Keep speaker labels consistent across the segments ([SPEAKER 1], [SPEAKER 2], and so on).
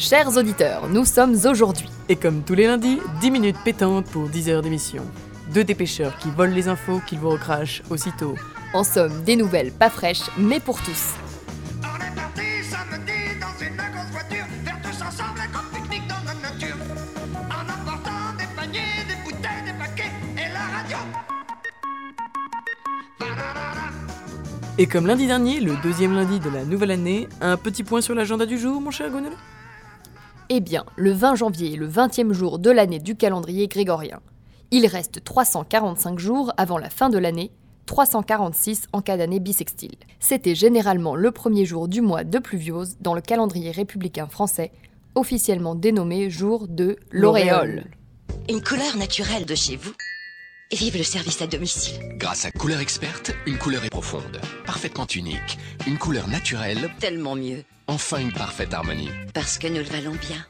[SPEAKER 1] Chers auditeurs, nous sommes aujourd'hui.
[SPEAKER 2] Et comme tous les lundis, 10 minutes pétantes pour 10 heures d'émission. Deux dépêcheurs qui volent les infos qu'ils vous recrachent aussitôt.
[SPEAKER 1] En somme, des nouvelles pas fraîches, mais pour tous.
[SPEAKER 3] On est parti samedi dans une grosse voiture Faire tous ensemble un grand pique-nique dans la nature En emportant des paniers, des bouteilles, des paquets Et la radio
[SPEAKER 2] Et comme lundi dernier, le deuxième lundi de la nouvelle année, un petit point sur l'agenda du jour, mon cher Gonolo
[SPEAKER 1] Eh bien, le 20 janvier est le 20e jour de l'année du calendrier grégorien. Il reste 345 jours avant la fin de l'année, 346 en cas d'année bissextile. C'était généralement le premier jour du mois de pluviose dans le calendrier républicain français, officiellement dénommé jour de l'auréole.
[SPEAKER 4] Une couleur naturelle de chez vous. Et vive le service à domicile.
[SPEAKER 5] Grâce à Couleur Experte, une couleur est profonde, parfaitement unique, une couleur naturelle,
[SPEAKER 4] Tellement mieux.
[SPEAKER 5] enfin une parfaite harmonie.
[SPEAKER 4] Parce que nous le valons bien.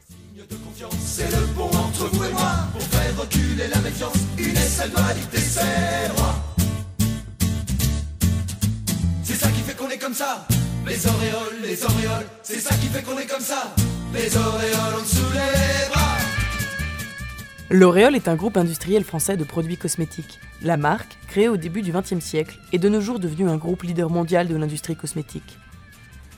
[SPEAKER 6] C'est ça qui fait qu'on est comme ça. Les auréoles, les auréoles, c'est ça qui fait qu'on est comme ça. Les auréoles en dessous les bras.
[SPEAKER 2] L'Oréal est un groupe industriel français de produits cosmétiques. La marque, créée au début du XXe siècle, est de nos jours devenue un groupe leader mondial de l'industrie cosmétique.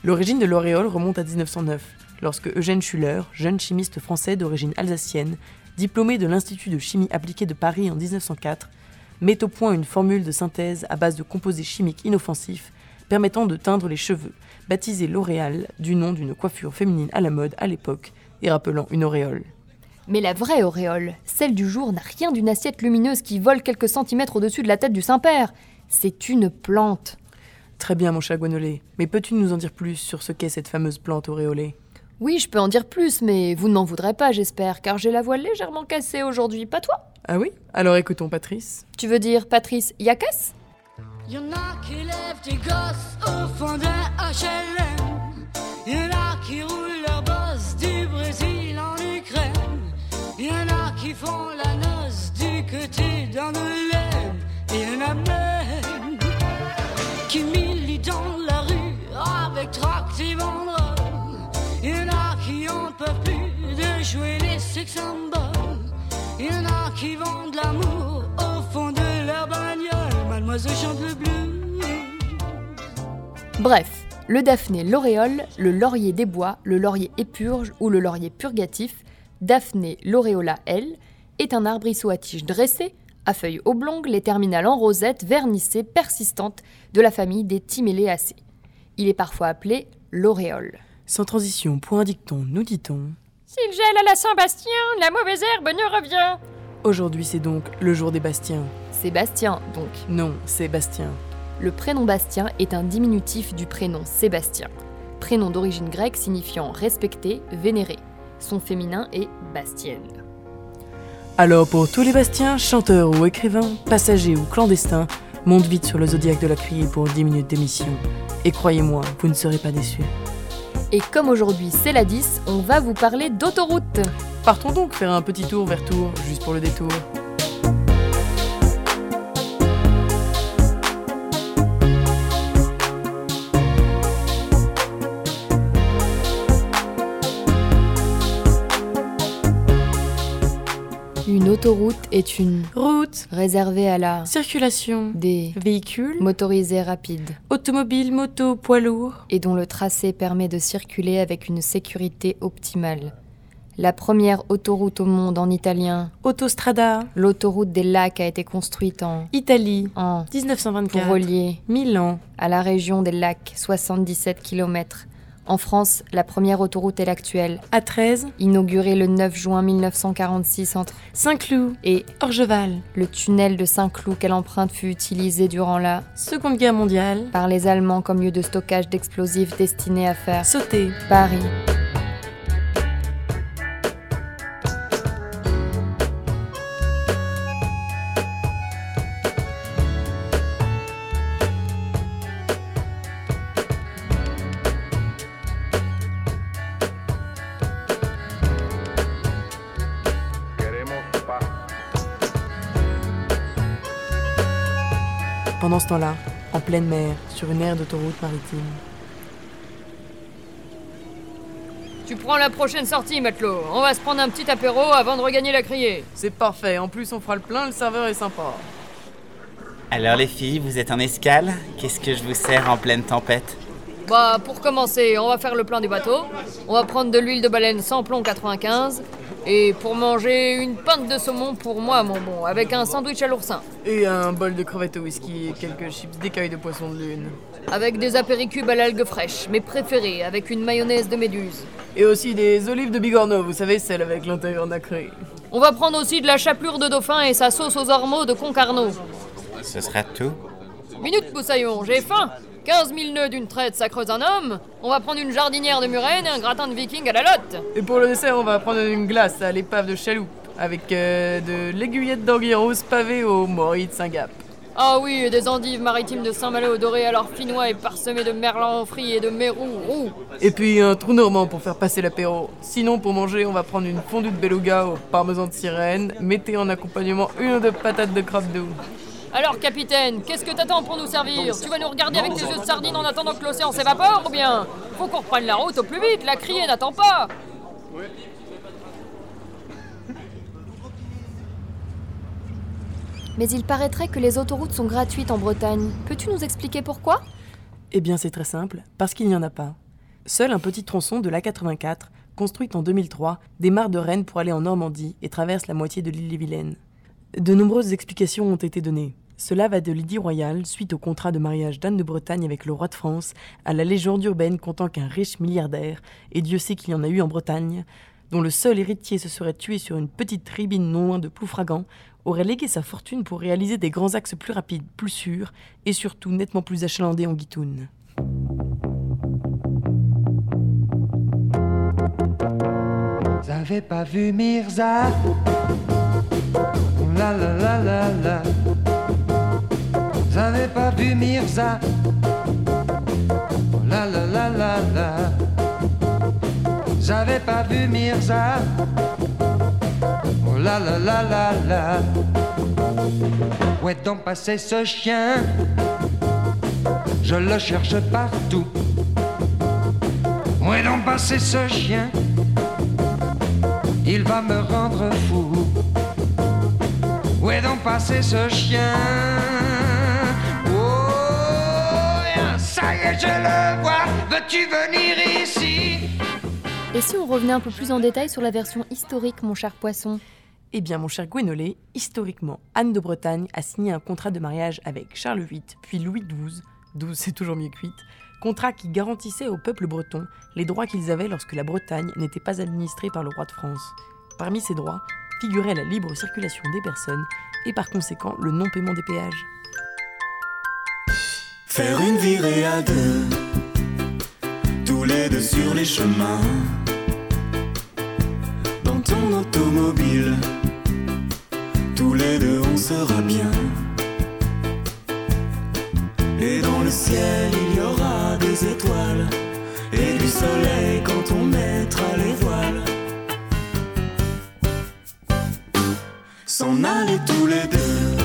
[SPEAKER 2] L'origine de L'Oréal remonte à 1909, lorsque Eugène Schuller, jeune chimiste français d'origine alsacienne, diplômé de l'Institut de chimie appliquée de Paris en 1904, met au point une formule de synthèse à base de composés chimiques inoffensifs permettant de teindre les cheveux, baptisée L'Oréal du nom d'une coiffure féminine à la mode à l'époque et rappelant une auréole.
[SPEAKER 1] Mais la vraie auréole, celle du jour, n'a rien d'une assiette lumineuse qui vole quelques centimètres au-dessus de la tête du Saint-Père. C'est une plante.
[SPEAKER 2] Très bien mon chat Guanolé, mais peux-tu nous en dire plus sur ce qu'est cette fameuse plante auréolée?
[SPEAKER 1] Oui, je peux en dire plus, mais vous ne m'en voudrez pas, j'espère, car j'ai la voix légèrement cassée aujourd'hui, pas toi?
[SPEAKER 2] Ah oui? Alors écoutons Patrice.
[SPEAKER 1] Tu veux dire Patrice Yakas
[SPEAKER 7] Y'en a qui lèvent des gosses au fond d'un HLM. Y'en a qui roulent leur boss du Brésil en. Y'en a qui font la noce du côté d'Angoulême. Et y'en a même qui militent dans la rue avec tract et banderoles. Y'en a qui en peuvent plus de jouer les sex symboles. Y'en a qui vendent l'amour au fond de leur bagnole. Mademoiselle chante le blues.
[SPEAKER 1] Bref, le daphné l'auréole, le laurier des bois, le laurier épurge ou le laurier purgatif, Daphné l'auréola L, est un arbrisseau à tiges dressées, à feuilles oblongues, les terminales en rosette, vernissées, persistantes, de la famille des Timéléacées. Il est parfois appelé l'auréole.
[SPEAKER 2] Sans transition, point dicton, nous dit-on.
[SPEAKER 1] S'il gèle à la Saint-Bastien, la mauvaise herbe ne revient.
[SPEAKER 2] Aujourd'hui c'est donc le jour des Bastiens.
[SPEAKER 1] Sébastien, donc.
[SPEAKER 2] Non, c'est Bastien.
[SPEAKER 1] Le prénom Bastien est un diminutif du prénom Sébastien, prénom d'origine grecque signifiant respecté, vénéré. Son féminin est Bastienne.
[SPEAKER 2] Alors pour tous les Bastiens, chanteurs ou écrivains, passagers ou clandestins, monte vite sur le zodiaque de la criée pour 10 minutes d'émission. Et croyez-moi, vous ne serez pas déçus.
[SPEAKER 1] Et comme aujourd'hui c'est la 10, on va vous parler d'autoroute.
[SPEAKER 2] Partons donc faire un petit tour vers Tours, juste pour le détour.
[SPEAKER 1] Une autoroute est une
[SPEAKER 2] Route,
[SPEAKER 1] réservée à la
[SPEAKER 2] circulation,
[SPEAKER 1] des
[SPEAKER 2] véhicules,
[SPEAKER 1] motorisés rapides
[SPEAKER 2] automobiles, motos, poids lourds.
[SPEAKER 1] et dont le tracé permet de circuler avec une sécurité optimale. La première autoroute au monde en italien,
[SPEAKER 2] Autostrada,
[SPEAKER 1] l'autoroute des lacs a été construite en,
[SPEAKER 2] Italie,
[SPEAKER 1] en pour
[SPEAKER 2] 1924.
[SPEAKER 1] relier
[SPEAKER 2] Milan,
[SPEAKER 1] à la région des lacs, 77 km. En France, la première autoroute est l'actuelle,
[SPEAKER 2] A13,
[SPEAKER 1] inaugurée le 9 juin 1946 entre
[SPEAKER 2] Saint-Cloud,
[SPEAKER 1] et
[SPEAKER 2] Orgeval.
[SPEAKER 1] le tunnel de Saint-Cloud qu'elle emprunte fut utilisé durant la
[SPEAKER 2] Seconde Guerre mondiale,
[SPEAKER 1] par les Allemands comme lieu de stockage d'explosifs destinés à faire
[SPEAKER 2] sauter,
[SPEAKER 1] Paris.
[SPEAKER 2] Pendant ce temps-là, en pleine mer, sur une aire d'autoroute maritime.
[SPEAKER 8] Tu prends la prochaine sortie, matelot. On va se prendre un petit apéro avant de regagner la criée.
[SPEAKER 2] C'est parfait, en plus on fera le plein, le serveur est sympa.
[SPEAKER 9] Alors les filles, vous êtes en escale Qu'est-ce que je vous sers en pleine tempête?
[SPEAKER 8] Bah, pour commencer, on va faire le plein du bateau. On va prendre de l'huile de baleine sans plomb 95. Et pour manger, une pinte de saumon pour moi, mon bon, avec un sandwich à l'oursin.
[SPEAKER 2] Et un bol de crevettes au whisky et quelques chips d'écailles de poisson de lune.
[SPEAKER 8] Avec des apéricubes à l'algue fraîche, mes préférés, avec une mayonnaise de méduse.
[SPEAKER 2] Et aussi des olives de bigorneau, vous savez, celles avec l'intérieur nacré.
[SPEAKER 8] On va prendre aussi de la chapelure de dauphin et sa sauce aux ormeaux de Concarneau.
[SPEAKER 9] Ce sera tout
[SPEAKER 8] Minute, Moussaillon, j'ai faim 15 000 nœuds d'une traite, ça creuse un homme. On va prendre une jardinière de murène et un gratin de viking à la lotte.
[SPEAKER 2] Et pour le dessert, on va prendre une glace à l'épave de chaloupe, avec euh, de l'aiguillette d'anguille rose pavée au mori de Saint-Gap.
[SPEAKER 8] Ah oui, et des endives maritimes de Saint-Malo dorées à l'or finois et parsemées de merlan frit et de mérou roux.
[SPEAKER 2] Et puis un trou normand pour faire passer l'apéro. Sinon, pour manger, on va prendre une fondue de beluga au parmesan de sirène, mettez en accompagnement une ou deux patates de crabe d'eau.
[SPEAKER 8] Alors, capitaine, qu'est-ce que t'attends pour nous servir Tu vas nous regarder avec tes yeux de sardine en attendant que l'océan s'évapore ou bien Faut qu'on reprenne la route au plus vite, la criée n'attend pas
[SPEAKER 1] Mais il paraîtrait que les autoroutes sont gratuites en Bretagne. Peux-tu nous expliquer pourquoi?
[SPEAKER 2] Eh bien, c'est très simple, parce qu'il n'y en a pas. Seul un petit tronçon de l'A84, construite en 2003, démarre de Rennes pour aller en Normandie et traverse la moitié de l'île-et-Vilaine. De nombreuses explications ont été données. Cela va de l'Idylle royale, suite au contrat de mariage d'Anne de Bretagne avec le roi de France, à la légende urbaine comptant qu'un riche milliardaire, et Dieu sait qu'il y en a eu en Bretagne, dont le seul héritier se serait tué sur une petite tribune non loin de Ploufragan, aurait légué sa fortune pour réaliser des grands axes plus rapides, plus sûrs, et surtout nettement plus achalandés en guitoune.
[SPEAKER 6] Vous avez pas vu Mirza. La la la la la J'avais pas vu Mirza. Oh la la la la la Où est donc passé ce chien? Je le cherche partout. Où est donc passé ce chien? Il va me rendre fou. Où est donc passé ce chien? Je le vois. Veux-tu venir ici?
[SPEAKER 1] Et si on revenait un peu plus en détail sur la version historique, mon cher poisson?
[SPEAKER 2] Eh bien, mon cher Gwénolé, historiquement, Anne de Bretagne a signé un contrat de mariage avec Charles VIII, puis Louis XII, 12 c'est toujours mieux que 8, contrat qui garantissait au peuple breton les droits qu'ils avaient lorsque la Bretagne n'était pas administrée par le roi de France. Parmi ces droits figurait la libre circulation des personnes et par conséquent le non-paiement des péages.
[SPEAKER 10] Faire une virée à deux, tous les deux sur les chemins. Dans ton automobile, tous les deux on sera bien. Et dans le ciel, il y aura des étoiles et du soleil quand on mettra les voiles. S'en aller tous les deux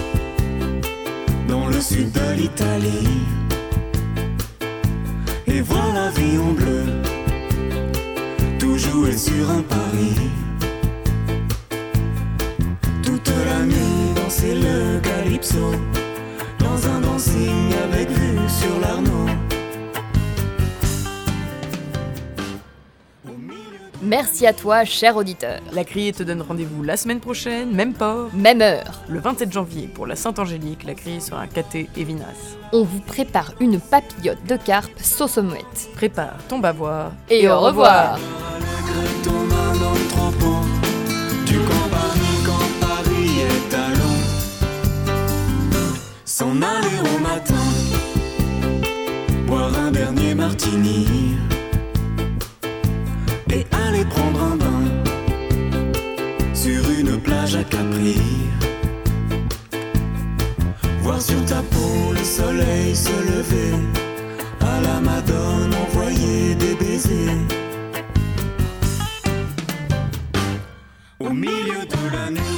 [SPEAKER 10] dans le sud de l'Italie calypso dans un dancing avec vue sur l'Arnaud.
[SPEAKER 8] Merci à toi, cher auditeur.
[SPEAKER 2] La criée te donne rendez-vous la semaine prochaine, même port,
[SPEAKER 8] Même heure.
[SPEAKER 2] le 27 janvier pour la Sainte-Angélique. La criée sera caté et vinasse.
[SPEAKER 8] On vous prépare une papillote de carpe sauce omelette.
[SPEAKER 2] Prépare ton bavoir
[SPEAKER 8] Et, au revoir.
[SPEAKER 10] s'en aller au matin, boire un dernier martini et aller prendre un bain sur une plage à Capri. Voir sur ta peau le soleil se lever, à la Madone envoyer des baisers. Au milieu de la nuit.